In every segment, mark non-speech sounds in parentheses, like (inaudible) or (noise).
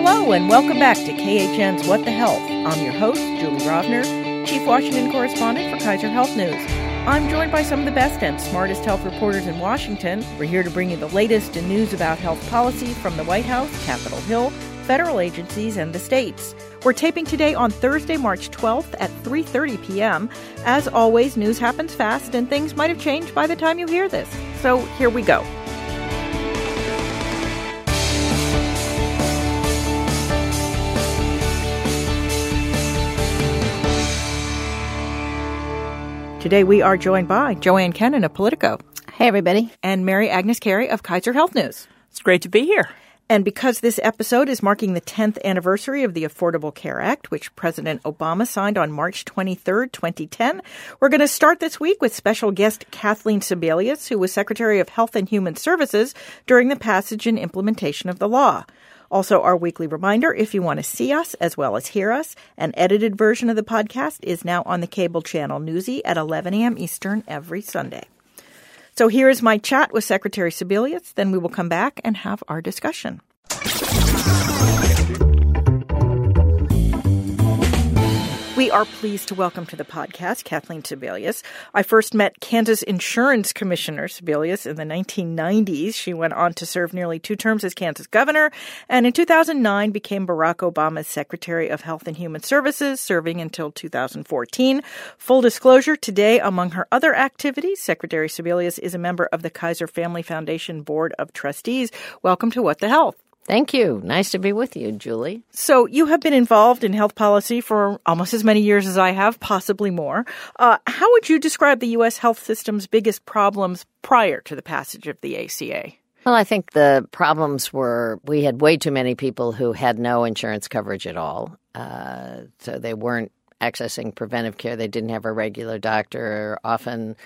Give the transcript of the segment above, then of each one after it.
Hello, and welcome back to KHN's What the Health. I'm your host, Julie Rovner, Chief Washington Correspondent for Kaiser Health News. I'm joined by some of the best and smartest health reporters in Washington. We're here to bring you the latest in news about health policy from the White House, Capitol Hill, federal agencies, and the states. We're taping today on Thursday, March 12th at 3:30 p.m. As always, news happens fast and things might have changed by the time you hear this. So, here we go. Today we are joined by Joanne Kenen of Politico. Hey, everybody. And Mary Agnes Carey of Kaiser Health News. It's great to be here. And because this episode is marking the 10th anniversary of the Affordable Care Act, which President Obama signed on March 23, 2010, we're going to start this week with special guest Kathleen Sebelius, who was Secretary of Health and Human Services during the passage and implementation of the law. Also, our weekly reminder if you want to see us as well as hear us, an edited version of the podcast is now on the cable channel Newsy at 11 a.m. Eastern every Sunday. So here is my chat with Secretary Sebelius. Then we will come back and have our discussion. We are pleased to welcome to the podcast Kathleen Sebelius. I first met Kansas Insurance Commissioner Sebelius in the 1990s. She went on to serve nearly two terms as Kansas governor and in 2009 became Barack Obama's Secretary of Health and Human Services, serving until 2014. Full disclosure, today, among her other activities, Secretary Sebelius is a member of the Kaiser Family Foundation Board of Trustees. Welcome to What the Health. Thank you. Nice to be with you, Julie. So, you have been involved in health policy for almost as many years as I have, possibly more. Uh, how would you describe the U.S. health system's biggest problems prior to the passage of the ACA? Well, I think the problems were we had way too many people who had no insurance coverage at all. Uh, so, they weren't accessing preventive care, they didn't have a regular doctor, often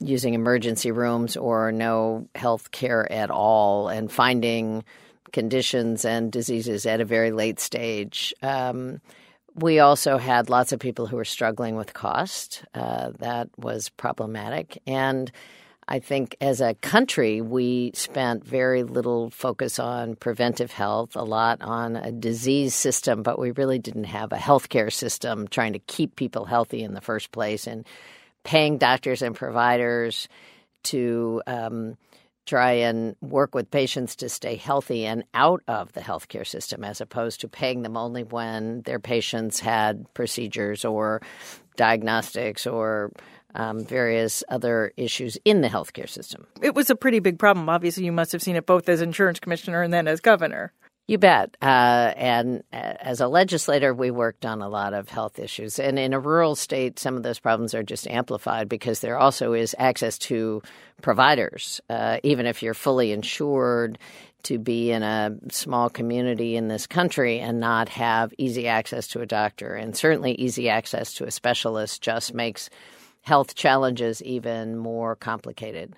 using emergency rooms or no health care at all and finding conditions and diseases at a very late stage. Um, we also had lots of people who were struggling with cost. Uh, that was problematic. And I think as a country, we spent very little focus on preventive health, a lot on a disease system, but we really didn't have a healthcare system trying to keep people healthy in the first place. And paying doctors and providers to um, try and work with patients to stay healthy and out of the healthcare system, as opposed to paying them only when their patients had procedures or diagnostics or um, various other issues in the healthcare system. It was a pretty big problem. Obviously, you must have seen it both as insurance commissioner and then as governor. You bet. Uh, and uh, as a legislator, we worked on a lot of health issues. And in a rural state, some of those problems are just amplified because there also is access to providers. Uh, even if you're fully insured, to be in a small community in this country and not have easy access to a doctor. And certainly, easy access to a specialist just makes health challenges even more complicated.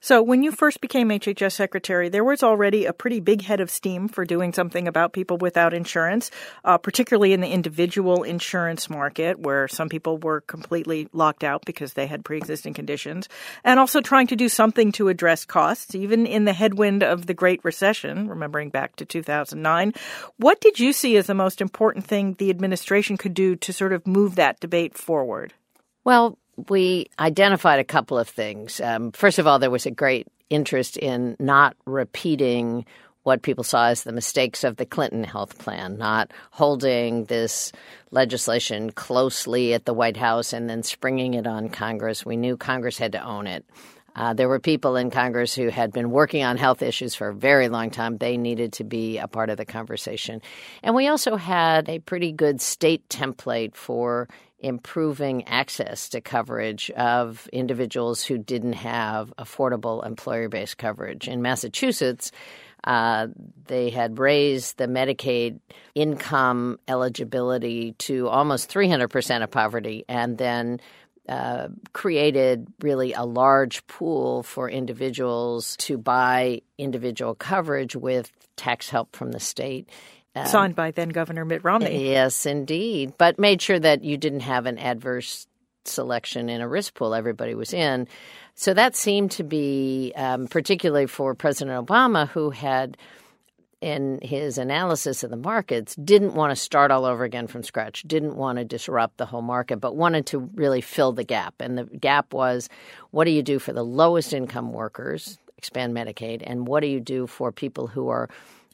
So, when you first became HHS secretary, there was already a pretty big head of steam for doing something about people without insurance, uh, particularly in the individual insurance market, where some people were completely locked out because they had pre existing conditions, and also trying to do something to address costs, even in the headwind of the Great Recession, remembering back to 2009. What did you see as the most important thing the administration could do to sort of move that debate forward? Well, we identified a couple of things. Um, first of all, there was a great interest in not repeating what people saw as the mistakes of the Clinton health plan, not holding this legislation closely at the White House and then springing it on Congress. We knew Congress had to own it. Uh, there were people in Congress who had been working on health issues for a very long time. They needed to be a part of the conversation. And we also had a pretty good state template for improving access to coverage of individuals who didn't have affordable employer based coverage. In Massachusetts, uh, they had raised the Medicaid income eligibility to almost 300% of poverty and then uh, created really a large pool for individuals to buy individual coverage with tax help from the state. Um, Signed by then Governor Mitt Romney. Yes, indeed. But made sure that you didn't have an adverse selection in a risk pool everybody was in. So that seemed to be, um, particularly for President Obama, who had in his analysis of the markets, didn't want to start all over again from scratch, didn't want to disrupt the whole market, but wanted to really fill the gap. And the gap was what do you do for the lowest income workers, expand Medicaid, and what do you do for people who are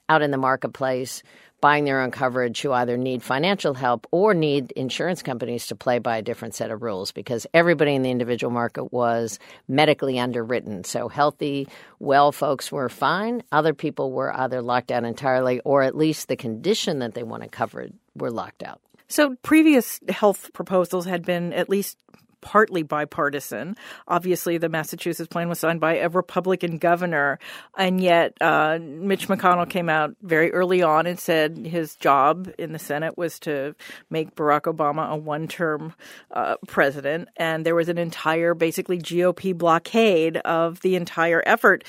out in the marketplace buying their own coverage who either need financial help or need insurance companies to play by a different set of rules because everybody in the individual market was medically underwritten. So healthy, well folks were fine. Other people were either locked out entirely or at least the condition that they wanted covered were locked out. So previous health proposals had been at least partly bipartisan. Obviously, the Massachusetts plan was signed by a Republican governor, and yet uh, Mitch McConnell came out very early on and said his job in the Senate was to make Barack Obama a one term uh, president. And there was an entire, basically, GOP blockade of the entire effort.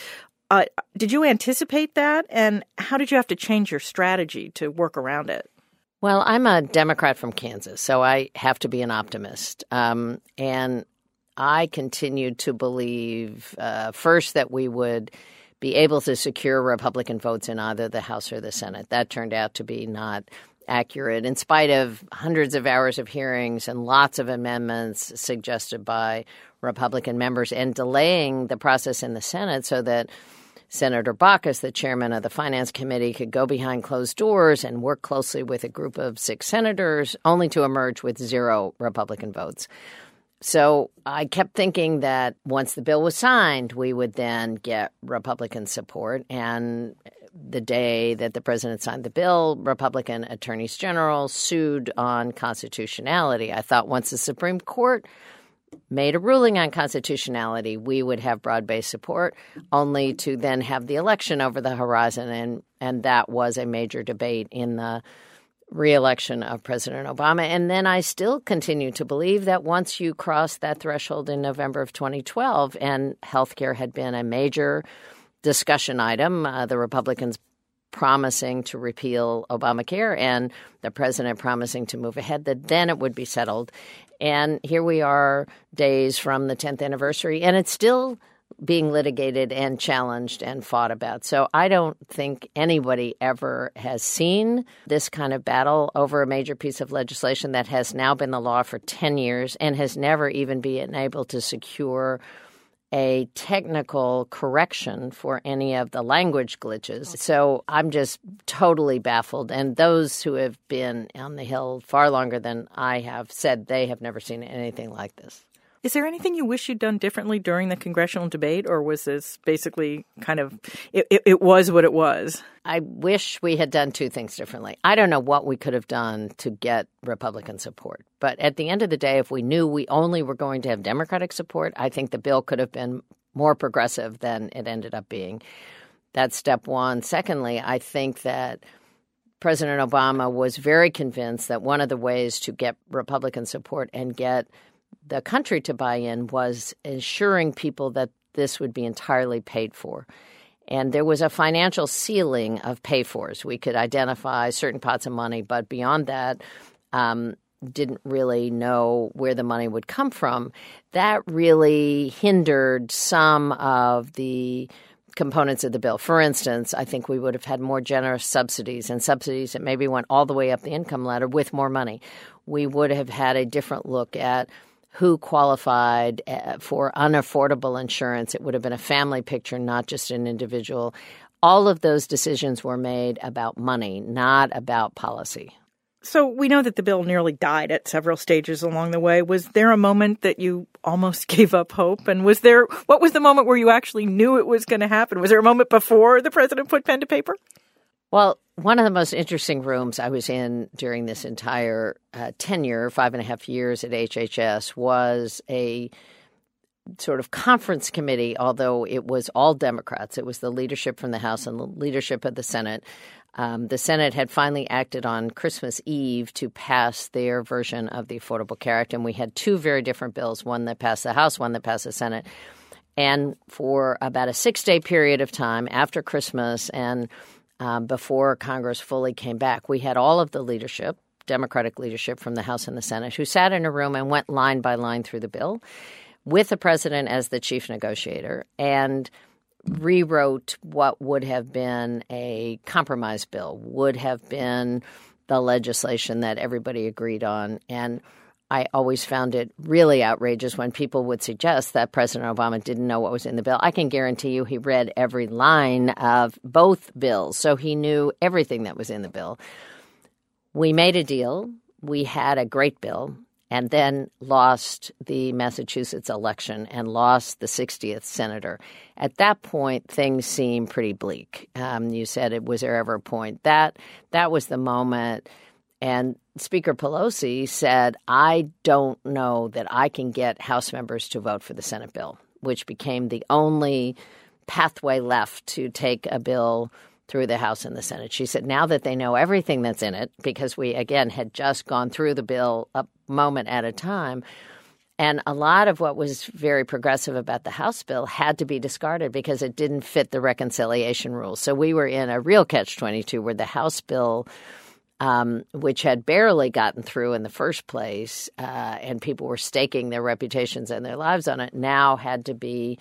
Uh, did you anticipate that? And how did you have to change your strategy to work around it? Well, I'm a Democrat from Kansas, so I have to be an optimist. Um, and I continued to believe uh, first that we would be able to secure Republican votes in either the House or the Senate. That turned out to be not accurate, in spite of hundreds of hours of hearings and lots of amendments suggested by Republican members and delaying the process in the Senate so that Senator Baucus, the chairman of the Finance Committee, could go behind closed doors and work closely with a group of six senators, only to emerge with zero Republican votes. So I kept thinking that once the bill was signed, we would then get Republican support. And the day that the president signed the bill, Republican attorneys general sued on constitutionality. I thought once the Supreme Court made a ruling on constitutionality, we would have broad based support, only to then have the election over the horizon. And, and that was a major debate in the reelection of President Obama. And then I still continue to believe that once you cross that threshold in November of 2012, and healthcare had been a major discussion item, uh, the Republicans promising to repeal Obamacare and the president promising to move ahead, that then it would be settled. And here we are, days from the 10th anniversary, and it's still being litigated and challenged and fought about. So I don't think anybody ever has seen this kind of battle over a major piece of legislation that has now been the law for 10 years and has never even been able to secure a technical correction for any of the language glitches. So I'm just totally baffled. And those who have been on the Hill far longer than I have said they have never seen anything like this. Is there anything you wish you'd done differently during the congressional debate, or was this basically kind of it, it, it, was what it was? I wish we had done two things differently. I don't know what we could have done to get Republican support, but at the end of the day, if we knew we only were going to have Democratic support, I think the bill could have been more progressive than it ended up being. That's step one. Secondly, I think that. President Obama was very convinced that one of the ways to get Republican support and get the country to buy in was ensuring people that this would be entirely paid for. And there was a financial ceiling of pay fors. We could identify certain pots of money, but beyond that, um, didn't really know where the money would come from. That really hindered some of the components of the bill. For instance, I think we would have had more generous subsidies and subsidies that maybe went all the way up the income ladder with more money. We would have had a different look at who qualified uh, for unaffordable insurance. It would have been a family picture, not just an individual. All of those decisions were made about money, not about policy. So we know that the bill nearly died at several stages along the way. Was there a moment that you almost (laughs) gave up hope? And was there what was the moment where you actually knew it was going to happen? Was there a moment before the president put pen to paper? Well, one of the most interesting rooms I was in during this entire uh, tenure, five and a half years at HHS, was a sort of conference committee, although it was all Democrats. It was the leadership from the House and the leadership of the Senate. Um, the Senate had finally acted on Christmas Eve to pass their version of the Affordable Care Act, and we had two very different bills one that passed the House, one that passed the Senate. And for about a six day period of time after Christmas and um, before Congress fully came back. We had all of the leadership, Democratic leadership from the House and the Senate, who sat in a room and went line by line through the bill with the president as the chief negotiator and rewrote what would have been a compromise bill, would have been the legislation that everybody agreed on. And I always found it really outrageous when people would suggest that President Obama didn't know what was in the bill. I can guarantee you he read every line of both bills, so he knew everything that was in the bill. We made a deal. We had a great bill and then lost the Massachusetts election and lost the 60th senator. At that point, things seemed pretty bleak. Um, you said it was there ever a point that that was the moment, and Speaker Pelosi said, "I don't know that I can get House members to vote for the Senate bill," which became the only pathway left to take a bill through the House and the Senate. She said now that they know everything that's in it, because we again had just gone through the bill a moment at a time. And a lot of what was very progressive about the House bill had to be discarded because it didn't fit the reconciliation rules. So we were in a real catch 22 where the House bill, um, which had barely gotten through in the first place, uh, and people were staking their reputations and their lives on it, now had to be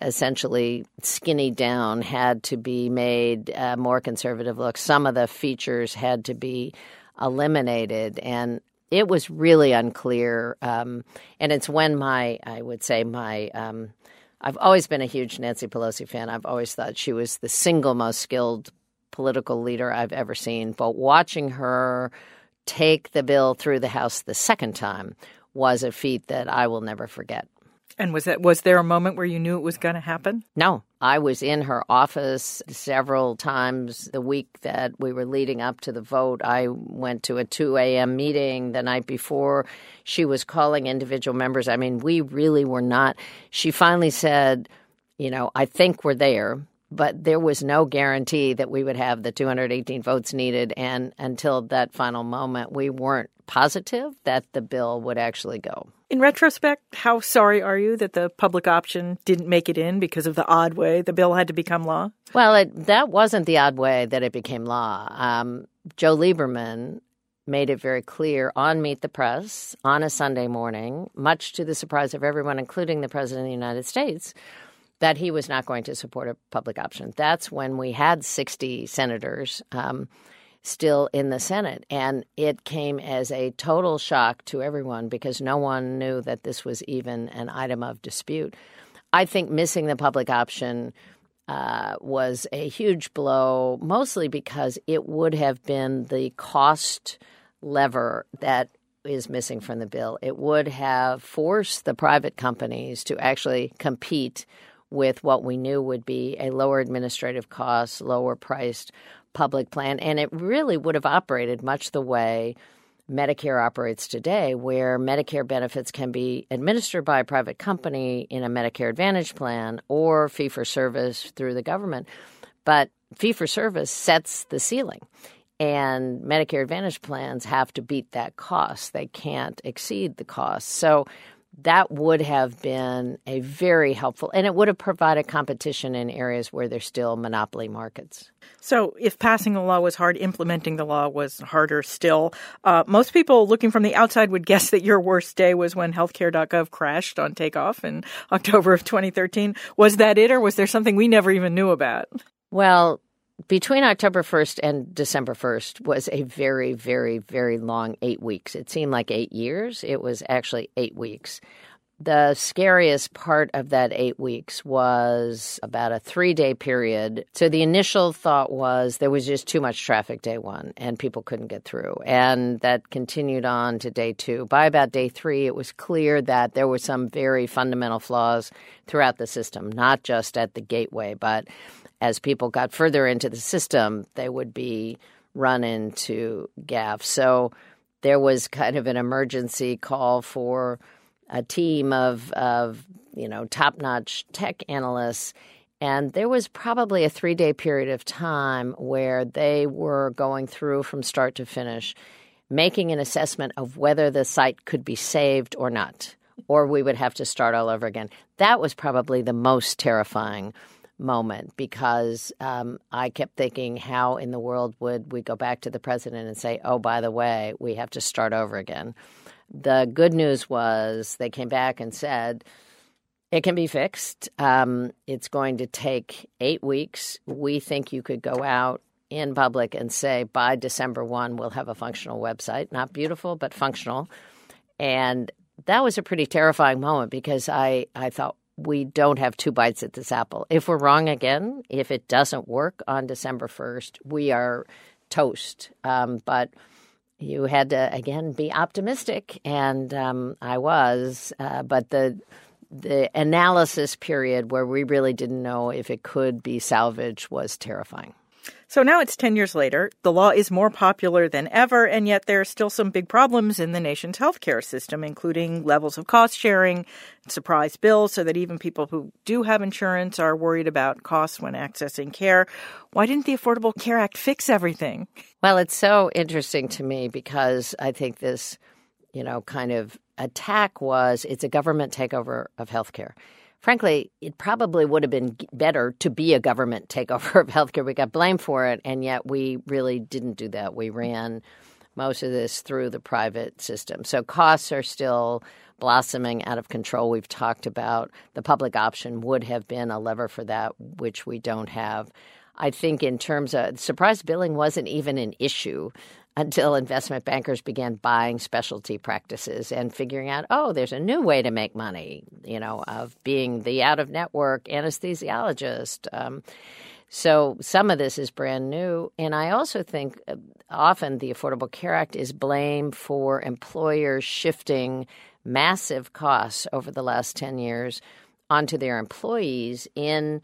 essentially skinny down, had to be made a more conservative look. Some of the features had to be eliminated, and it was really unclear. Um, and it's when my, I would say, my, um, I've always been a huge Nancy Pelosi fan. I've always thought she was the single most skilled political leader I've ever seen. But watching her take the bill through the House the second time was a feat that I will never forget. And was that was there a moment where you knew it was going to happen? No. I was in her office several times the week that we were leading up to the vote. I went to a 2 a.m. meeting the night before. She was calling individual members. I mean, we really were not. She finally said, you know, I think we're there, but there was no guarantee that we would have the 218 votes needed. And until that final moment, we weren't positive that the bill would actually go. In retrospect, how sorry are you that the public option didn't make it in because of the odd way the bill had to become law? Well, it, that wasn't the odd way that it became law. Um, Joe Lieberman made it very clear on Meet the Press on a Sunday morning, much to the surprise of everyone, including the President of the United States, that he was not going to support a public option. That's when we had 60 senators. Um, still in the Senate. And it came as a total shock to everyone because no one knew that this was even an item of dispute. I think missing the public option uh, was a huge blow, mostly because it would have been the cost lever that is missing from the bill. It would have forced the private companies to actually compete with what we knew would be a lower administrative cost, lower priced public plan, and it really would have operated much the way Medicare operates today, where Medicare benefits can be administered by a private company in a Medicare Advantage plan or fee for service through the government. But fee for service sets the ceiling, and Medicare Advantage plans have to beat that cost. They can't exceed the cost. So that would have been a very helpful, and it would have provided competition in areas where there's still monopoly markets. So, if passing the law was hard, implementing the law was harder still. Uh, most people looking from the outside would guess that your worst day was when healthcare.gov crashed on takeoff in (laughs) October of 2013. Was that it, or was there something we never even knew about? Well, between October 1st and December 1st was a very, very, very long eight weeks. It seemed like eight years. It was actually eight weeks. The scariest part of that eight weeks was about a three day period. So the initial thought was there was just too much traffic day one and people couldn't get through. And that continued on to day two. By about day three, it was clear that there were some very fundamental flaws throughout the system, not just at the gateway, but as people got further into the system, they would be run into gaffes. So there was kind of an emergency call for a team of, of you know, top notch tech analysts. And there was probably a three day period of time where they were going through from start to finish, making an assessment of whether the site could be saved or not, or we would have to start all over again. That was probably the most terrifying moment because um, I kept thinking, how in the world would we go back to the president and say, oh, by the way, we have to start over again? The good news was they came back and said, It can be fixed. Um, it's going to take eight weeks. We think you could go out in public and say by December 1, we'll have a functional website. Not beautiful, but functional. And that was a pretty terrifying moment because I, I thought, we don't have two bites at this apple. If we're wrong again, if it doesn't work on December 1st, we are toast. Um, but you had to, again, be optimistic, and um, I was. Uh, but the the analysis period where we really didn't know if it could be salvaged was terrifying. So now it's 10 years later. The law is more popular than ever, and yet there are still some big problems in the nation's healthcare system, including levels of cost sharing, surprise bills, so that even people who do have insurance are worried about costs when accessing care. Why didn't the Affordable Care Act fix everything? Well, it's so interesting to me because I think this, you know, kind of attack was it's a government takeover of healthcare frankly, it probably would have been better to be a government takeover (laughs) of healthcare. We got blamed for it, and yet we really didn't do that. We ran most of this through the private system. So costs are still blossoming out of control. We've talked about the public option would have been a lever for that, which we don't have. I think in terms of surprise billing wasn't even an issue until investment bankers began buying specialty practices and figuring out, oh, there's a new way to make money, you know, of being the out of network anesthesiologist. Um, so some of this is brand new. And I also think uh, often the Affordable Care Act is blamed for employers shifting massive costs over the last 10 years onto their employees in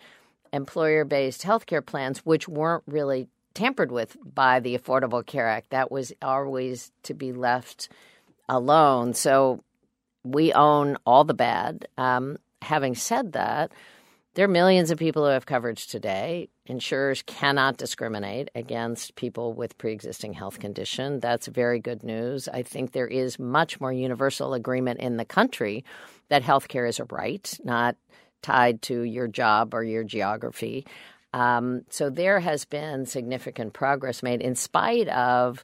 employer based healthcare plans, which weren't really tampered with by the Affordable Care Act. That was always to be left alone. So we own all the bad. Um, having said that, there are millions of people who have coverage today. Insurers cannot discriminate against people with pre existing health condition. That's very good news. I think there is much more universal agreement in the country that health care is a right, not tied to your job or your geography. Um, so there has been significant progress made in spite of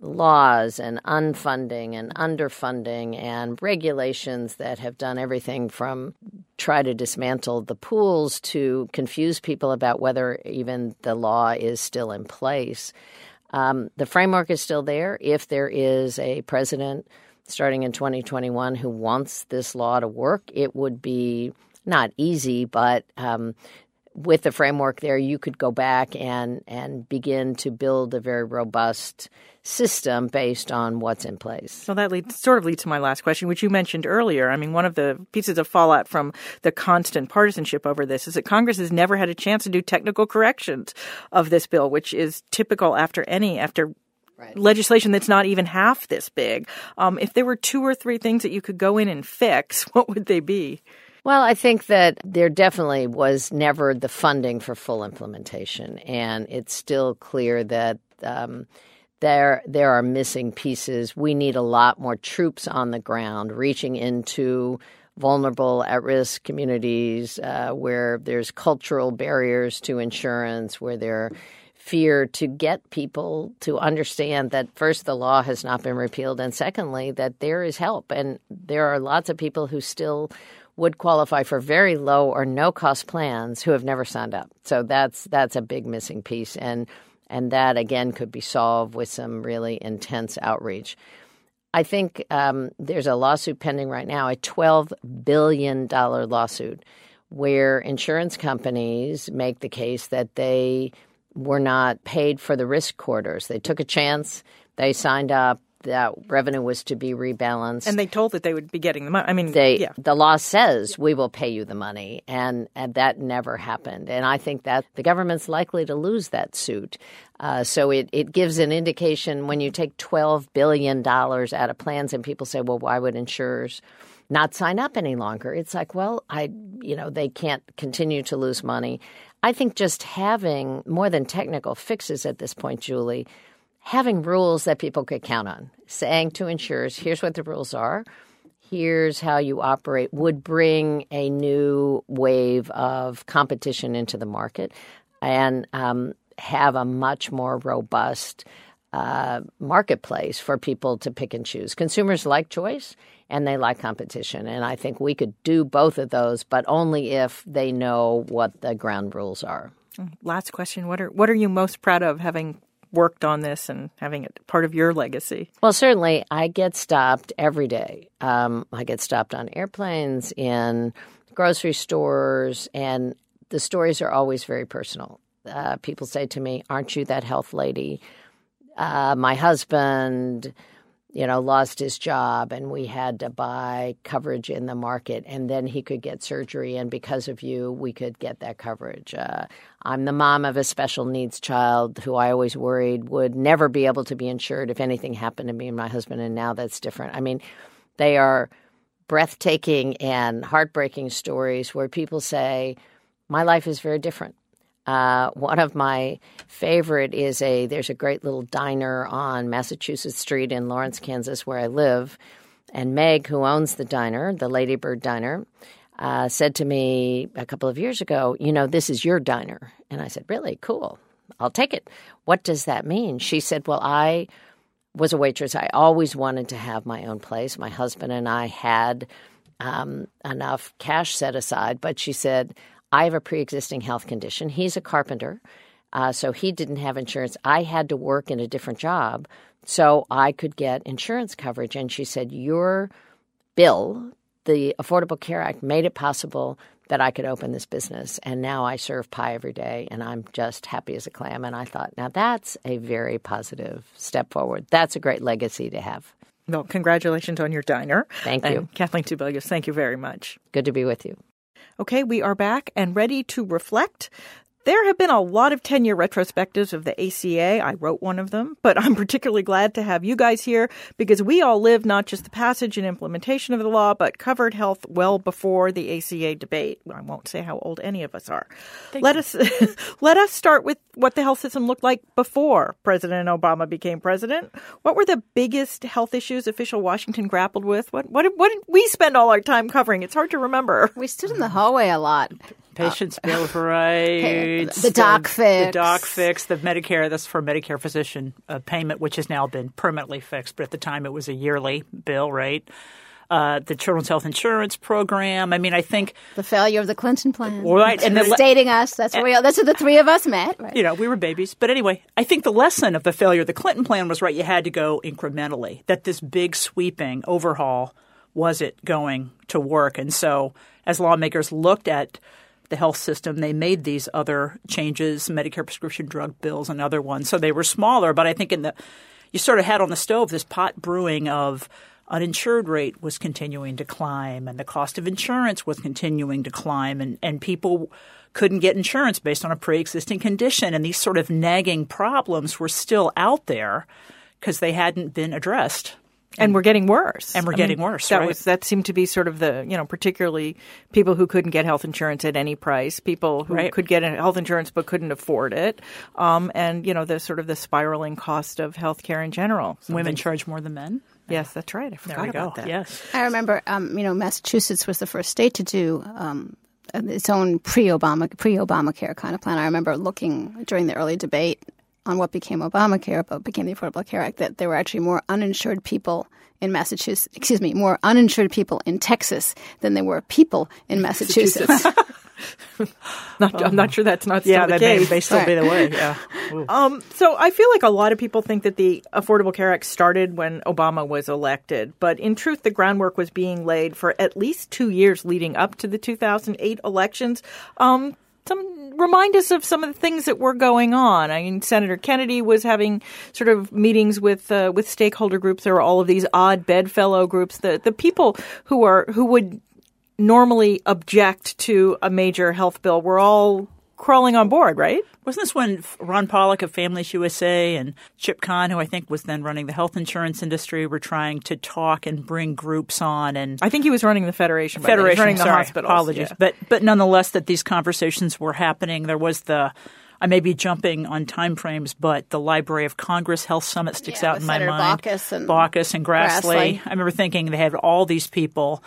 laws and unfunding and underfunding and regulations that have done everything from try to dismantle the pools to confuse people about whether even the law is still in place. Um, the framework is still there. If there is a president starting in 2021 who wants this law to work, it would be not easy, but um, with the framework there, you could go back and and begin to build a very robust system based on what's in place. So that leads, sort of leads to my last question, which you mentioned earlier. I mean, one of the pieces of fallout from the constant partisanship over this is that Congress has never had a chance to do technical corrections of this bill, which is typical after any after Right. legislation that's not even half this big. Um, if there were two or three things that you could go in and fix, (laughs) what would they be? Well, I think that there definitely was never the funding for full implementation, and it's still clear that um, there there are missing pieces. We need a lot more troops on the ground, reaching into vulnerable, at-risk communities uh, where there's cultural barriers to insurance, where there fear to get people to understand that first the law has not been repealed and secondly that there is help and there are lots of people who still would qualify for very low or no cost plans who have never signed up. So that's that's a big missing piece and and that again could be solved with some really intense outreach. I think um, there's a lawsuit pending right now, a $12 billion lawsuit, where insurance companies make the case that they were not paid for the risk corridors. They took a chance, they signed up, that revenue was to be rebalanced. And they told that they would be getting the money. I mean, they, yeah. the law says we will pay you the money, and, and that never happened. And I think that the government's likely to lose that suit. Uh, so it, it gives an indication when you take $12 billion out of plans and people say, well, why would insurers not sign up any longer? It's like, well, I, you know, they can't continue to lose money. I think just having more than technical fixes at this point, Julie, having rules that people could count on, saying to insurers, here's what the rules are, here's how you operate, would bring a new wave of competition into the market and um, have a much more robust uh, marketplace for people to pick and choose. Consumers like choice and they like competition. And I think we could do both of those, but only if they know what the ground rules are. Last question: What are what are you most proud of having worked on this and having it part of your legacy? Well, certainly, I get stopped every day. Um, I get stopped on airplanes, in grocery stores, and the stories are always very personal. Uh, people say to me, "Aren't you that health lady?" Uh, my husband you know, lost his job and we had to buy coverage in the market and then he could get surgery. And because of you, we could get that coverage. Uh, I'm the mom of a special needs child who I always worried would never be able to be insured if anything happened to me and my husband. And now that's different. I mean, they are breathtaking and heartbreaking stories where people say, my life is very different. Uh, one of my favorite is a there's a great little diner on Massachusetts Street in Lawrence, Kansas, where I live. And Meg, who owns the diner, the Ladybird Diner, uh, said to me a couple of years ago, You know, this is your diner. And I said, Really? Cool. I'll take it. What does that mean? She said, Well, I was a waitress. I always wanted to have my own place. My husband and I had um, enough cash set aside, but she said, I have a pre existing health condition. He's a carpenter, uh, so he didn't have insurance. I had to work in a different job so I could get insurance coverage. And she said, Your bill, the Affordable Care Act, made it possible that I could open this business. And now I serve pie every day and I'm just happy as a clam. And I thought, now that's a very positive step forward. That's a great legacy to have. Well, congratulations on your diner. Thank you. And Kathleen Sebelius, thank you very much. Good to be with you. Okay, we are back and ready to reflect. There have been a lot of 10 year retrospectives of the ACA. I wrote one of them, but I'm (laughs) particularly glad to have you guys here because we all lived not just the passage and implementation of the law, but covered health well before the ACA debate. I won't say how old any of us are. Thank let you. us (laughs) let us start with what the health system looked like before President Obama became president. What were the biggest health issues official Washington grappled with? What what did, what did we spend all our time covering? It's hard to remember. We stood in the hallway a lot. Patients' bill of uh, rights, the doc the fix. The doc fix, the Medicare. That's for Medicare physician uh, payment, which has now been permanently fixed. But at the time, it was a yearly bill, right? Uh, the Children's Health Insurance Program. I mean, I think The failure of the Clinton plan. Right, and the dating us. That's where that's where the three of us met. Right. you know, we were babies. But anyway, I think the lesson of the failure of the Clinton plan was right. You had to go incrementally. That this big sweeping overhaul wasn't going to work. And so, as lawmakers looked at the health system, they made these other changes, Medicare prescription drug bills and other ones. So they were smaller, but I think in the you sort of had on the stove this pot brewing of uninsured rate was continuing to climb and the cost of insurance was continuing to climb and, and people couldn't get insurance based on a pre-existing condition and these sort of nagging problems were still out there because they hadn't been addressed and we're getting worse. And we're I getting mean, worse, That right. was that seemed to be sort of the you know particularly people who couldn't get health insurance at any price, people who Right. could get health insurance but couldn't afford it, um, and you know the sort of the spiraling cost of healthcare in general. women charge more than men Yes, that's right. I there forgot we go about that. yes I remember, um, you know, Massachusetts was the first state to do um, its own pre-Obama pre-Obamacare kind of plan. I remember looking during the early debate on what became Obamacare, but became the Affordable Care Act, that there were actually more uninsured people in Massachusetts. Excuse me, more uninsured people in Texas than there were people in Massachusetts. (laughs) Not, I'm not sure that's not still yeah the that may, case. may still be the way yeah Um, so I feel like a lot of people think that the Affordable Care Act started when Obama was elected, but in truth, the groundwork was being laid for at least two years leading up to the 2008 elections. Um, some remind us of some of the things that were going on. I mean, Senator Kennedy was having sort of meetings with uh, with stakeholder groups. There were all of these odd bedfellow groups. The the people who are who would normally object to a major health bill were all crawling on board, right? Wasn't this when Ron Pollack of Families USA and Chip Kahn, who I think was then running the health insurance industry, were trying to talk and bring groups on and I think he was running the federation. by then. He was Federation, running the sorry, hospitals. apologies, yeah. but but nonetheless, that these conversations were happening. There was the. I may be jumping on time frames, but the Library of Congress Health Summit sticks Yeah, out with in my Senator mind. Baucus and Baucus and Grassley. Grassley. I remember thinking they had all these people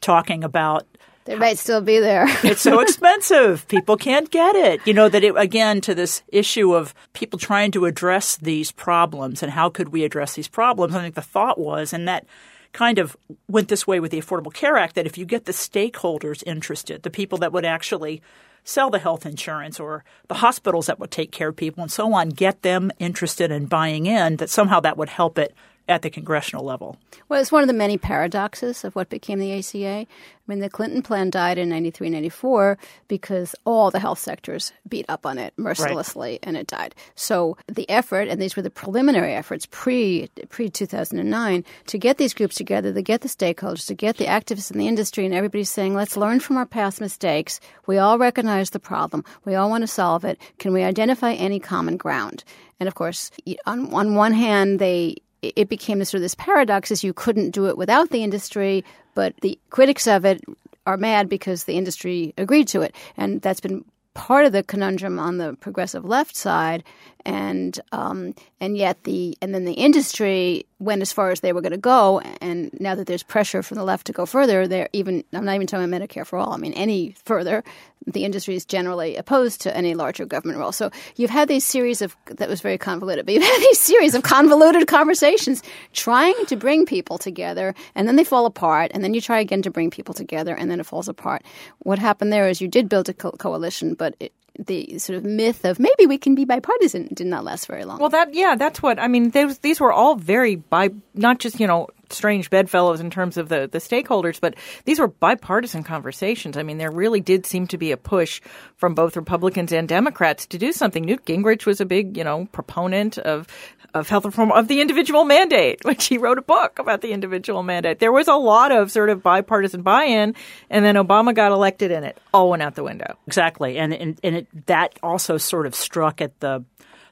talking about They might still be there. (laughs) it's so expensive. People can't get it. You know, that it, again, to this issue of people trying to address these problems and how could we address these problems, I think the thought was, and that kind of went this way with the Affordable Care Act, that if you get the stakeholders interested, the people that would actually sell the health insurance or the hospitals that would take care of people and so on, get them interested in buying in, that somehow that would help it at the congressional level. Well, it's one of the many paradoxes of what became the ACA. I mean, the Clinton plan died in 93, 94 because all the health sectors beat up on it mercilessly right. and it died. So the effort, and these were the preliminary efforts pre pre 2009, to get these groups together, to get the stakeholders, to get the activists in the industry, and everybody saying, let's learn from our past mistakes. We all recognize the problem. We all want to solve it. Can we identify any common ground? And of course, on, on one hand, they it became this sort of this paradox is you couldn't do it without the industry, but the critics of it are mad because the industry agreed to it. And that's been part of the conundrum on the progressive left side and um, and yet the and then the industry went as far as they were going to go. And now that there's pressure from the left to go further, they're even I'm not even talking about Medicare for all. I mean any further, the industry is generally opposed to any larger government role. So you've had these series of that was very convoluted, but you've (laughs) had these series of convoluted conversations trying to bring people together, and then they fall apart, and then you try again to bring people together, and then it falls apart. What happened there is you did build a co- coalition, but it, the sort of myth of maybe we can be bipartisan did not last very long. Well, that yeah, that's what I mean. These, these were all very by not just you know strange bedfellows in terms of the the stakeholders, but these were bipartisan conversations. I mean, there really did seem to be a push from both Republicans and Democrats to do something. Newt Gingrich was a big you know proponent of of health reform of the individual mandate, (laughs) which he wrote a book about the individual mandate. There was a lot of sort of bipartisan buy-in, and then Obama got elected, and it all went out the window. Exactly, and and, and it, that also sort of struck at the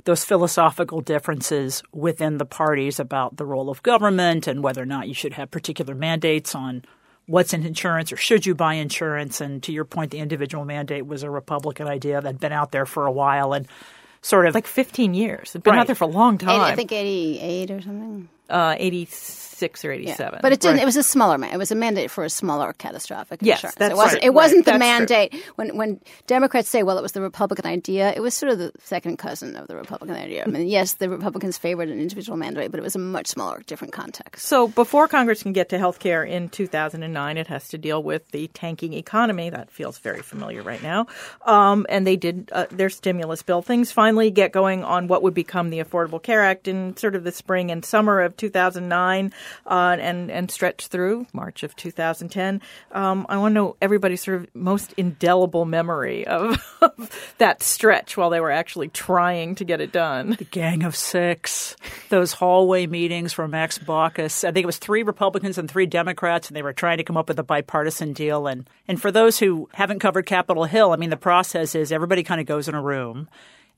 those philosophical differences within the parties about the role of government and whether or not you should have particular mandates on what's in insurance or should you buy insurance. And to your point, the individual mandate was a Republican idea that had been out there for a while and sort of like 15 years. It's been right. out there for a long time. 80, I think 88 or something. Uh, 86 or 87. Yeah. But it didn't. Right. It was a smaller. Mandate. It was a mandate for a smaller catastrophic yes, insurance. That's it wasn't. Right. It wasn't right. the that's mandate. True. When when Democrats say, "Well, it was the Republican idea," it was sort of the second cousin of the Republican idea. I mean, yes, the Republicans favored an individual mandate, but it was a much smaller, different context. So before Congress can get to health care in 2009, it has to deal with the tanking economy. That feels very familiar right now. Um, and they did uh, their stimulus bill. Things finally get going on what would become the Affordable Care Act in sort of the spring and summer of 2009 uh, and and stretch through March of 2010. Um, I want to know everybody's sort of most indelible memory of, (laughs) of, that stretch while they were actually trying to get it done. The Gang of Six, those hallway meetings for Max Baucus. I think it was three Republicans and three Democrats, and they were trying to come up with a bipartisan deal. And and for those who haven't covered Capitol Hill, I mean, the process is everybody kind of goes in a room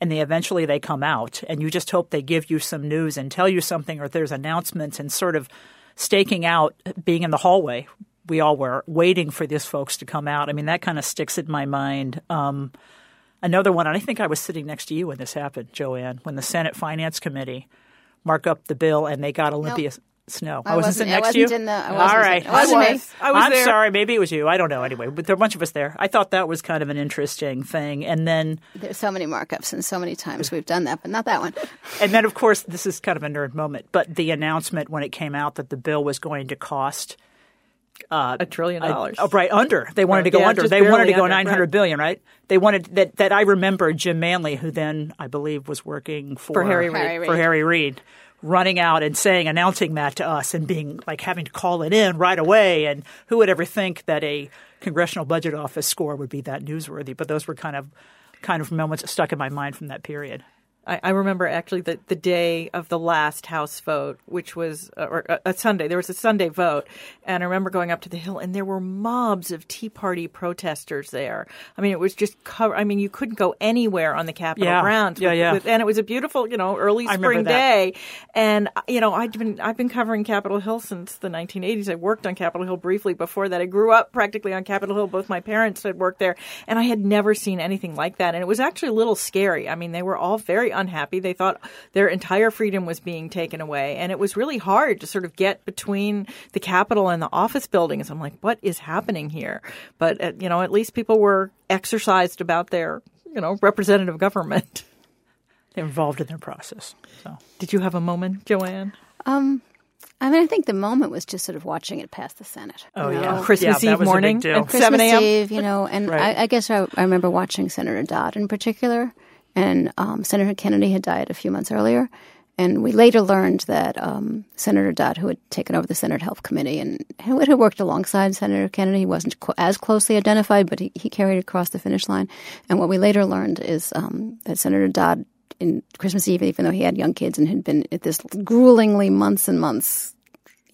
and they eventually they come out and you just hope they give you some news and tell you something or there's announcements and sort of staking out being in the hallway. We all were waiting for these folks to come out. I mean that kind of sticks in my mind. Um, another one and i think i was sitting next to you when this happened joanne when the senate finance committee mark up the bill and they got olympia nope. Snowe. I, I wasn't, wasn't next I to you. In the, I wasn't All right, I, wasn't I was. I was I'm there. sorry. Maybe it was you. I don't know. Anyway, but there are a bunch of us there. I thought that was kind of an interesting thing. And then there's so many markups and so many times we've done that, but not that one. (laughs) and then, of course, this is kind of a nerd moment. But the announcement when it came out that the bill was going to cost uh, a trillion dollars. Uh, right under. They wanted to go yeah, under. They wanted to go nine hundred billion. Right. They wanted that. That I remember Jim Manley, who then I believe was working for, for Harry Reid. For Harry Reid running out and saying, announcing that to us and being like having to call it in right away. And who would ever think that a congressional budget office score would be that newsworthy? But those were kind of kind of moments that stuck in my mind from that period. I, I remember actually the, the day of the last House vote, which was uh, or a, a Sunday. There was a Sunday vote, and I remember going up to the Hill, and there were mobs of Tea Party protesters there. I mean, it was just cover. I mean, you couldn't go anywhere on the Capitol Yeah. grounds. Yeah, with- yeah. with- and it was a beautiful, you know, early spring day. And you know, I'd been I've been covering Capitol Hill since the 1980s. I worked on Capitol Hill briefly before that. I grew up practically on Capitol Hill. Both my parents had worked there, and I had never seen anything like that. And it was actually a little scary. I mean, they were all very very unhappy. They thought their entire freedom was being taken away. And it was really hard to sort of get between the Capitol and the office buildings. I'm like, what is happening here? But, uh, you know, at least people were exercised about their, you know, representative government. (laughs) They're involved in their process. So, did you have a moment, Joanne? Um, I mean, I think the moment was just sort of watching it pass the Senate. Oh yeah, Christmas yeah, Eve morning, and Christmas 7 a.m. Eve, you know, and Right. I, I guess I, I remember watching Senator Dodd in particular, and um, Senator Kennedy had died a few months earlier, and we later learned that um, Senator Dodd, who had taken over the Senate Health Committee and who had worked alongside Senator Kennedy, wasn't co- as closely identified, but he, he carried across the finish line. And what we later learned is um, that Senator Dodd, in Christmas Eve, even though he had young kids and had been at this gruelingly months and months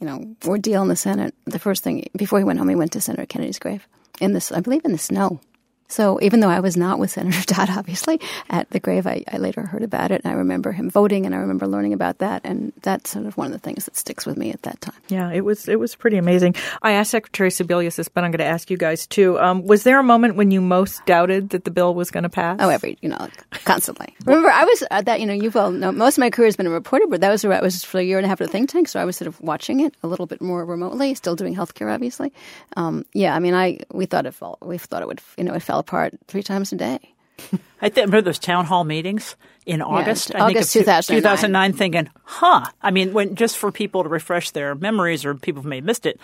you know, ordeal in the Senate, the first thing before he went home, he went to Senator Kennedy's grave in this, I believe, in the snow. So even though I was not with Senator (laughs) Dodd, obviously, at the grave, I, I later heard about it, and I remember him voting, and I remember learning about that, and that's sort of one of the things that sticks with me at that time. Yeah, it was it was pretty amazing. I asked Secretary Sebelius this, but I'm going to ask you guys too. Um, was there a moment when you most doubted that the bill was going to pass? Oh, every you know, like, constantly. Remember, I was at that. You know, you've all know most of my career has been a reporter, but that was I was for a year and a half at a think tank, so I was sort of watching it a little bit more remotely. Still doing healthcare, obviously. Um, yeah, I mean, I we thought it fell, we thought it would you know it fell apart three times a day. (laughs) I think, remember those town hall meetings in August. I August think 2009. 2009, thinking, huh. I mean, when just for people to refresh their memories or people who may have missed it,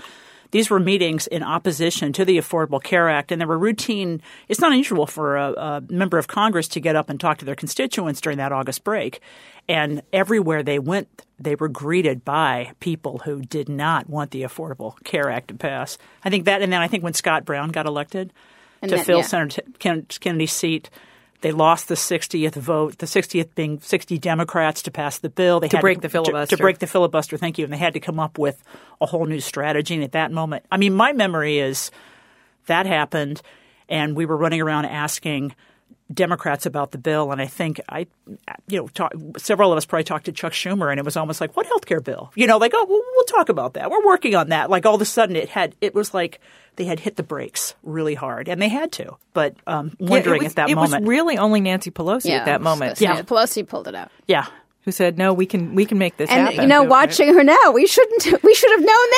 these were meetings in opposition to the Affordable Care Act, and they were routine. It's not unusual for a, a member of Congress to get up and talk to their constituents during that August break. And everywhere they went, they were greeted by people who did not want the Affordable Care Act to pass. I think that, and then I think when Scott Brown got elected And to then- fill yeah. Senator Ken- Kennedy's seat, they lost the 60th vote, the 60th being 60 Democrats to pass the bill. They had To break the filibuster. To, break the filibuster, thank you. And they had to come up with a whole new strategy. And at that moment, I mean, my memory is that happened, and we were running around asking Democrats about the bill, and I think I, you know, talk, several of us probably talked to Chuck Schumer, and it was almost like, "What health care bill?" You know, like, "Oh, we'll, we'll talk about that. We're working on that." Like all of a sudden, it had it was like they had hit the brakes really hard, and they had to. But um, Yeah, wondering it was, at that it moment, was really only Nancy Pelosi at that moment Yeah, Pelosi pulled it out. yeah, who said, "No, we can we can make this And happen." you know, watching her now, we shouldn't. (laughs) We should have known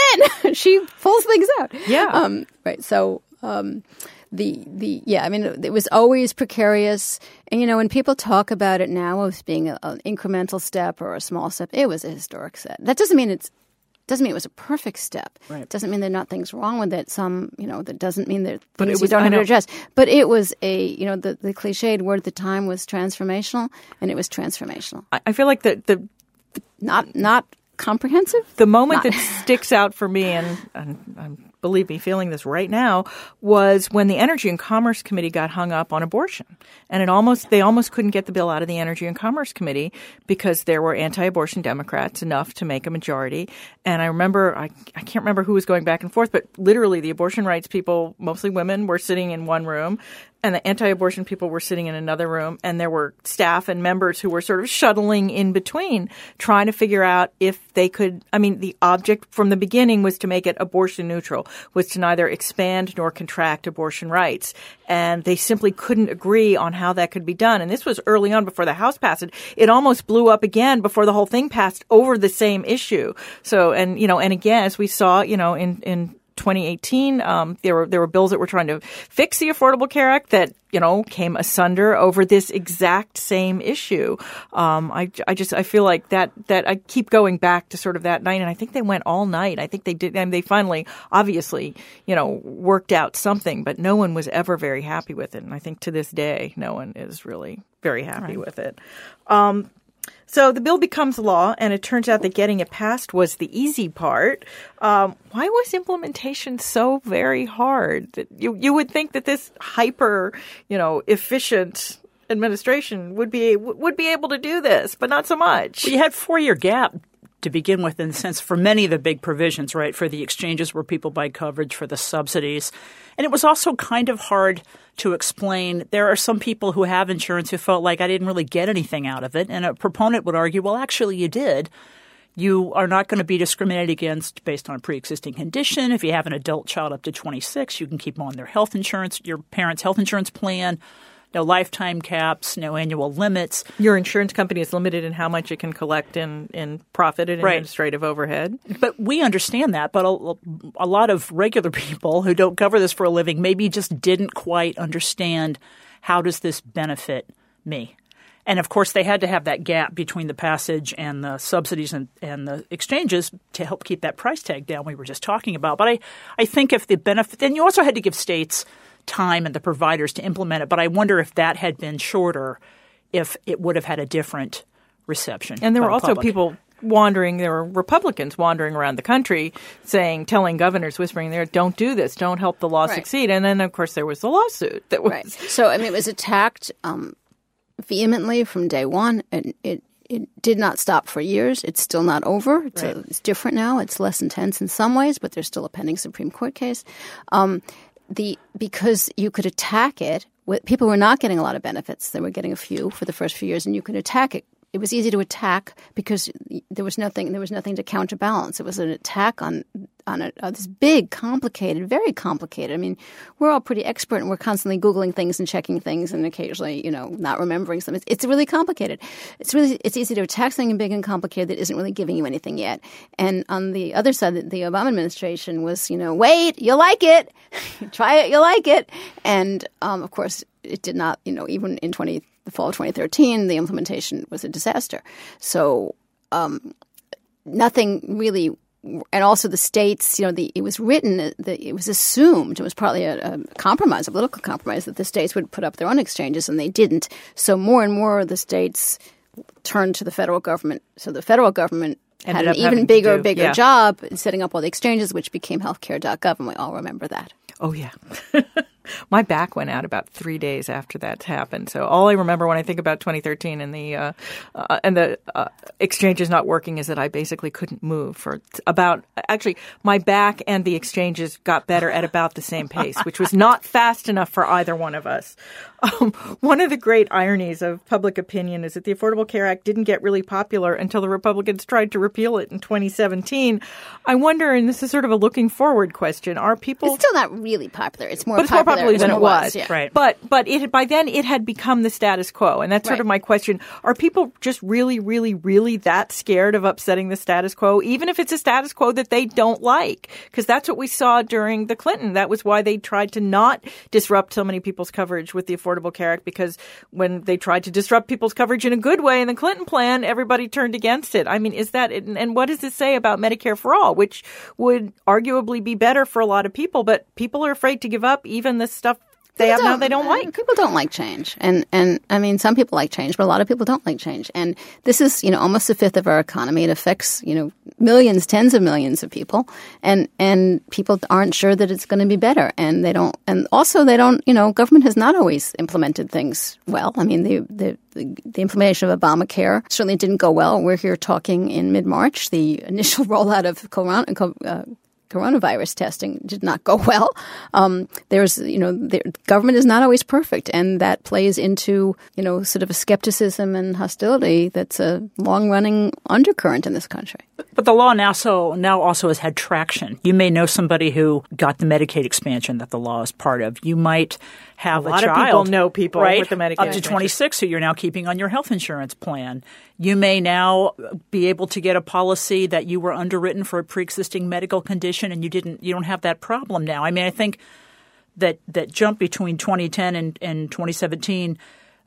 then. (laughs) she pulls things out. Yeah. Um, right. So. Um, the the yeah, I mean, it was always precarious, and you know, when people talk about it now as being a- an incremental step or a small step, it was a historic step. That doesn't mean it's doesn't mean it was a perfect step. Right. Doesn't mean there are not things wrong with it. Some, you know, that doesn't mean that But things it you was- don't have to address. But it was a, you know, the, the cliched word at the time was transformational, and it was transformational. I, I feel like the the Not not comprehensive. the moment Not- that sticks out for me, and, and I'm, believe me, feeling this right now, was when the Energy and Commerce Committee got hung up on abortion, and it almost they almost couldn't get the bill out of the Energy and Commerce Committee because there were anti-abortion Democrats enough to make a majority. And I remember, I, I can't remember who was going back and forth, but literally the abortion rights people, mostly women, were sitting in one room. And the anti-abortion people were sitting in another room, and there were staff and members who were sort of shuttling in between, trying to figure out if they could. I mean, the object from the beginning was to make it abortion neutral, was to neither expand nor contract abortion rights, and they simply couldn't agree on how that could be done. And this was early on before the House passed it. It almost blew up again before the whole thing passed over the same issue. So, and you know, and again, as we saw, you know, in in 2018, um, there were there were bills that were trying to fix the Affordable Care Act that you know came asunder over this exact same issue. Um, I, I just I feel like that that I keep going back to sort of that night, and I think they went all night. I think they did, and they finally obviously you know worked out something, but no one was ever very happy with it, and I think to this day, no one is really very happy with it. Um, so the bill becomes law, and it turns out that getting it passed was the easy part. Um, why was implementation so very hard? You you would think that this hyper, you know, efficient administration would be would be able to do this, but not so much. Well, you had four year gap to begin with, in the sense for many of the big provisions, right? For the exchanges where people buy coverage, for the subsidies, and it was also kind of hard to explain. There are some people who have insurance who felt like I didn't really get anything out of it, and a proponent would argue, well, actually, you did. You are not going to be discriminated against based on a pre-existing condition. If you have an adult child up to 26, you can keep on their health insurance, your parents' health insurance plan. No lifetime caps, no annual limits. Your insurance company is limited in how much it can collect in, in profit and Right. administrative overhead. But we understand that. But a, a lot of regular (laughs) people who don't cover this for a living maybe just didn't quite understand how does this benefit me. And of course, they had to have that gap between the passage and the subsidies and, and the exchanges to help keep that price tag down we were just talking about. But I, I think if the benefit, then you also had to give states time and the providers to implement it. But I wonder if that had been shorter, if it would have had a different reception. And there were the also public. people wandering, there were Republicans wandering around the country saying, telling governors, whispering there, don't do this, don't help the law Right. succeed. And then, of course, there was the lawsuit that was. Right. So I mean, it was attacked um, vehemently from day one, and it it did not stop for years. It's still not over. It's, a, it's different now. It's less intense in some ways, but there's still a pending Supreme Court case. Um, the because you could attack it. People were not getting a lot of benefits. They were getting a few for the first few years, and you could attack it. It was easy to attack because there was nothing. There was nothing to counterbalance. It was an attack on on a, uh, this big, complicated, very complicated. I mean, we're all pretty expert, and we're constantly googling things and checking things, and occasionally, you know, not remembering some. It's, it's really complicated. It's really it's easy to attack something big and complicated that isn't really giving you anything yet. And on the other side, the, Obama administration was, you know, wait, you'll like it, (laughs) try it, you'll like it, and um, of course, it did not. You know, even in twenty the fall of 2013, the implementation was a disaster. So um, nothing really and also the states, you know, the, it was written, that it was assumed, it was partly a, a compromise, a political compromise, that the states would put up their own exchanges, and they didn't. So more and more of the states turned to the federal government. So the federal government Ended had an even bigger, do- bigger yeah. job in setting up all the exchanges, which became healthcare.gov, and we all remember that. Oh yeah. (laughs) My back went out about three days after that happened. So all I remember when I think about 2013 and the uh, uh, and the uh, exchanges not working is that I basically couldn't move for about actually my back and the exchanges got better at about the same pace, which was not (laughs) fast enough for either one of us. Um, one of the great ironies of public opinion is that the Affordable Care Act didn't get really popular until the Republicans tried to repeal it in 2017. I wonder, and this is sort of a looking forward question: Are people It's still not really popular. It's more but it's more popular popular than it was. Yeah. Right. But but it by then it had become the status quo, and that's sort of my question: Are people just really, really, really that scared of upsetting the status quo, even if it's a status quo that they don't like? Because that's what we saw during the Clinton. That was why they tried to not disrupt so many people's coverage with the Affordable Care Act. Because when they tried to disrupt people's coverage in a good way in the Clinton plan, everybody turned against it. I mean, is that and and what does this say about Medicare for all, which would arguably be better for a lot of people, but people are afraid to give up even the stuff they have now they don't like. People don't like change, and and I mean, some people like change, but a lot of people don't like change. And this is, you know, almost a fifth of our economy. It affects, you know, millions, tens of millions of people, and and people aren't sure that it's going to be better, and they don't, and also they don't, you know, government has not always implemented things well. I mean, the the the, implementation of Obamacare certainly didn't go well. We're here talking in mid March. The initial (laughs) rollout of corona. co- Uh, coronavirus testing did not go (laughs) well. Um, there's, you know, the government is not always perfect, and that plays into, you know, sort of a skepticism and hostility that's a long-running undercurrent in this country. But the law now so now also has had traction. You may know somebody who got the Medicaid expansion that the law is part of. You might have A lot a of people know people right, with the Medicaid up to expansion. 26 who you're now keeping on your health insurance plan. You may now be able to get a policy that you were underwritten for a pre-existing medical condition and you didn't you don't have that problem now. I mean, I think that that jump between 2010 and, and 2017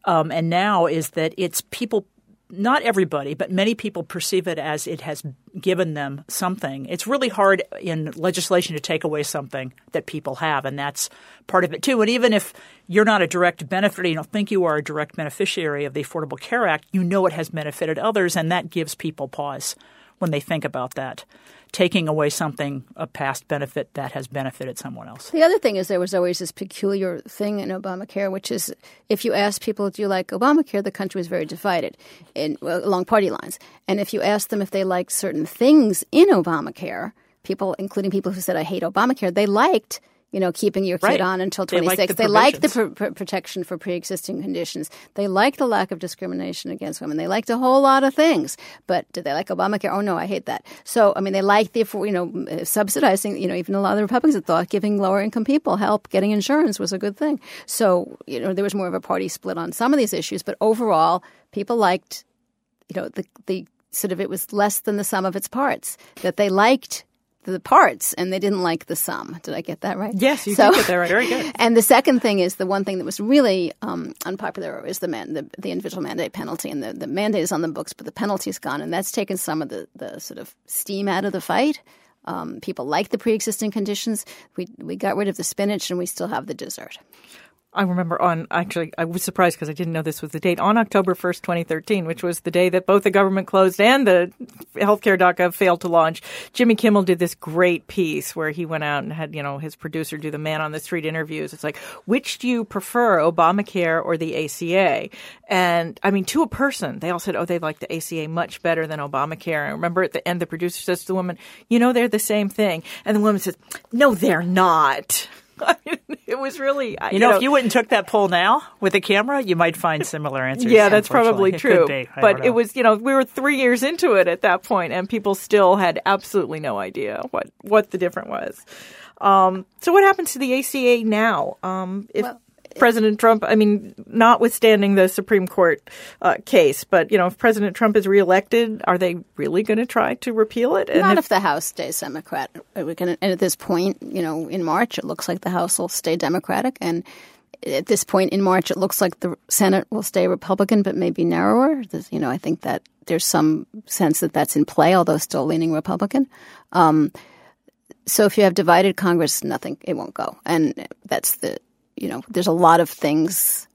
um, and now is that it's people not everybody but many people perceive it as it has given them something. It's really hard in legislation to take away something that people have and that's part of it too. And even if you're not a direct beneficiary you don't think you are a direct beneficiary of the affordable care act you know it has benefited others and that gives people pause when they think about that taking away something a past benefit that has benefited someone else The other thing is there was always this peculiar thing in Obamacare, which is if you ask people, do you like Obamacare, the country was very divided in, along party lines. And if you asked them if they liked certain things in Obamacare, people, including people who said, I hate Obamacare, they liked you know, keeping your kid Right. on until They like 26. the they like the pr- pr- protection for pre-existing conditions. They like the lack of discrimination against women. They liked a whole lot of things. But did they like Obamacare? Oh no, I hate that. So I mean, they like the you know uh, subsidizing. You know, even a lot of the Republicans had thought giving lower income people help getting insurance was a good thing. So you know, there was more of a party split on some of these issues, but overall, people liked you know the the sort of it was less than the sum of its parts that they liked the parts and they didn't like the sum. Did I get that right? Yes, you So- did get that right. Very good. (laughs) And the second thing is the one thing that was really um, unpopular is the, man, the the individual mandate penalty, and the, the mandate is on the books, but the penalty is gone, and that's taken some of the, the sort of steam out of the fight. Um, people like the pre-existing conditions. We we got rid of the spinach, and we still have the dessert. I remember on actually I was surprised because I didn't know this was the date on October 1st, 2013, which was the day that both the government closed and the healthcare.gov failed to launch. Jimmy Kimmel did this great piece where he went out and had, you know, his producer do the man on the street interviews. It's like, which do you prefer, Obamacare or the ACA? And I mean, to a person, they all said, oh, they like the ACA much better than Obamacare. And I remember at the end, the producer says to the woman, you know, they're the same thing. And the woman says, no, they're not. (laughs) I mean, it was really, You know, if you went and took that poll now with a camera, you might find similar answers. Yeah, that's probably true. (laughs) It could be. But it was, you know, we were three years into it at that point, and people still had absolutely no idea what what the difference was. Um, so, what happens to the ACA now? Um, if Well, President Trump, I mean, notwithstanding the Supreme Court uh, case, but you know, if President Trump is reelected, are they really going to try to repeal it? And Not if- if the House stays Democrat. And at this point, you know, in March, it looks like the House will stay Democratic, and at this point in March, it looks like the Senate will stay Republican, but maybe narrower. There's, you know, I think that there's some sense that that's in play, although still leaning Republican. Um, so if you have divided Congress, nothing, it won't go, and that's the, you know, there's a lot of things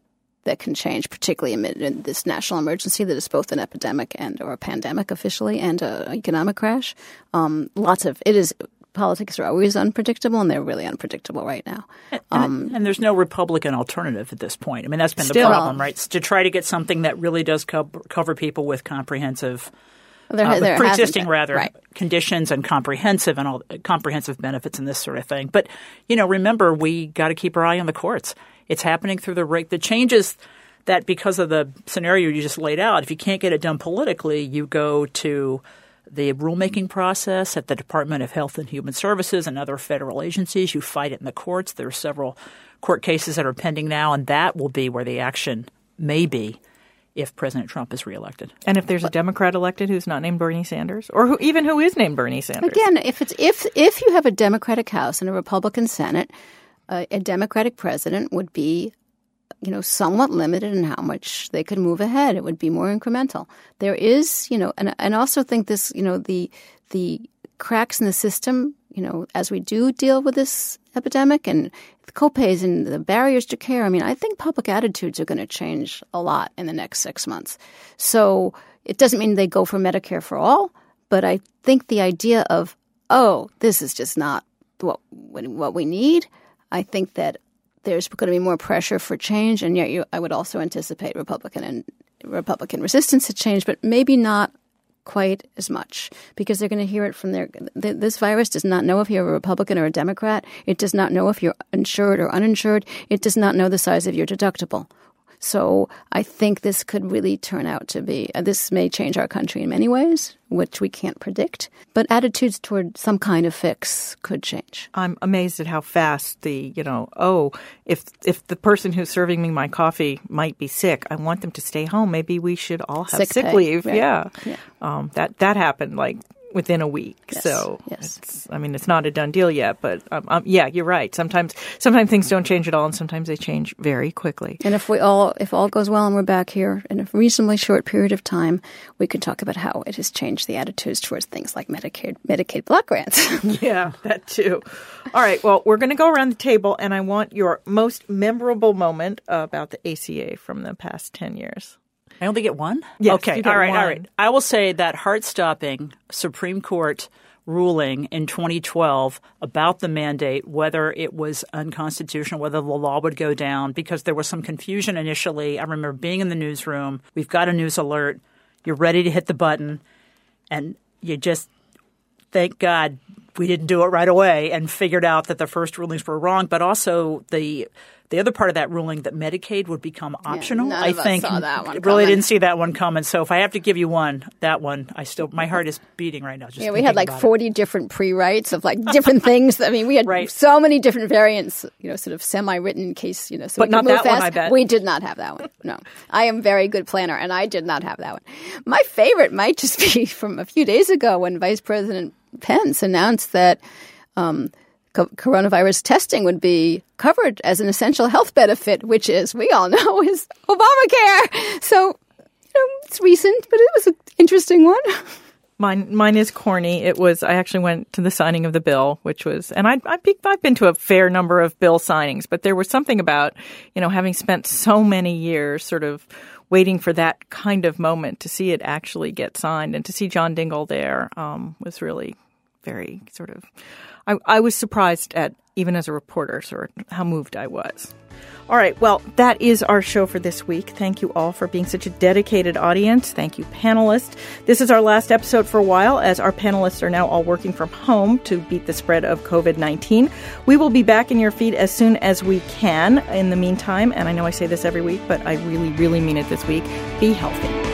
that can change, particularly amid in this national emergency that is both an epidemic and or a pandemic officially and an economic crash. Um, lots of it is politics are always unpredictable, and they're really unpredictable right now. and, and there's no Republican alternative at this point. I mean, that's been Still. the problem, right? It's to try to get something that really does co- cover people with comprehensive, There, uh, there pre-existing rather right. conditions and comprehensive and all comprehensive benefits and this sort of thing. But you know, remember, we got to keep our eye on the courts. It's happening through the rate. The changes that because of the scenario you just laid out, if you can't get it done politically, you go to the rulemaking process at the Department of Health and Human Services and other federal agencies. You fight it in the courts. There are several court cases that are pending now, and that will be where the action may be if President Trump is reelected. and if there's a Democrat elected who's not named Bernie Sanders, or who even who is named Bernie Sanders, Again, if it's if if you have a Democratic House and a Republican Senate, uh, a Democratic president would be, you know, somewhat limited in how much they could move ahead. It would be more incremental. There is, you know, and and I also think this, you know, the the cracks in the system, you know, as we do deal with this epidemic and the copays and the barriers to care. I mean, I think public attitudes are going to change a lot in the next six months. So it doesn't mean they go for Medicare for all, but I think the idea of oh, this is just not what what we need. I think that there's going to be more pressure for change, and yet you, I would also anticipate Republican and Republican resistance to change, but maybe not quite as much because they're going to hear it from their. th- This virus does not know if you're a Republican or a Democrat. It does not know if you're insured or uninsured. It does not know the size of your deductible. So I think this could really turn out to be. Uh, this may change our country in many ways, which we can't predict. But attitudes toward some kind of fix could change. I'm amazed at how fast the you know oh if if the person who's serving me my coffee might be sick, I want them to stay home. Maybe we should all have Sick sick, leave. right. Yeah, Yeah. Um, that that happened like within a week. Yes, So yes. I mean it's not a done deal yet, but um, um, yeah, you're right. Sometimes sometimes things don't change at all, and sometimes they change very quickly. And if we all, if all goes well and we're back here in a reasonably short period of time, we can talk about how it has changed the attitudes towards things like Medicaid, Medicaid block grants. (laughs) Yeah, that too. All right. Well, we're going to go around the table, and I want your most memorable moment about the ACA from the past ten years. I only get one? Yes, Okay. all right. One. right. I will say that heart stopping Supreme Court ruling in 2012 about the mandate, whether it was unconstitutional, whether the law would go down, because there was some confusion initially. I remember being in the newsroom. We've got a news alert. You're ready to hit the button, and you just thank God we didn't do it right away and figured out that the first rulings were wrong, but also the the other part of that ruling that Medicaid would become optional. none I of us think saw that one really coming. didn't see that one coming. So if I have to give you one, that one, I still my heart is beating right now. Just Yeah, we had like about it. 40 different pre-writes of like different (laughs) things. I mean, we had Right. so many different variants, you know, sort of semi-written case, you know, so But we not could move that one. I bet. We did not have that one. No. I am very good planner and I did not have that one. My favorite might just (laughs) be from a few days ago when Vice President Pence announced that um, co- coronavirus testing would be covered as an essential health benefit, which is, we all know, (laughs) is Obamacare. So, you know, it's recent, but it was an interesting one. Mine, mine is corny. It was. I actually went to the signing of the bill, which was, and I, I, I've been to a fair number of bill signings, but there was something about, you know, having spent so many years, sort of waiting for that kind of moment to see it actually get signed, and to see John Dingell there um, was really very sort of. I, I was surprised at even as a reporter, sort of how moved I was. All right, well, that is our show for this week. Thank you all for being such a dedicated audience. Thank you, panelists. This is our last episode for a while, as our panelists are now all working from home to beat the spread of COVID 19. We will be back in your feed as soon as we can. In the meantime, and I know I say this every week, but I really, really mean it this week be healthy.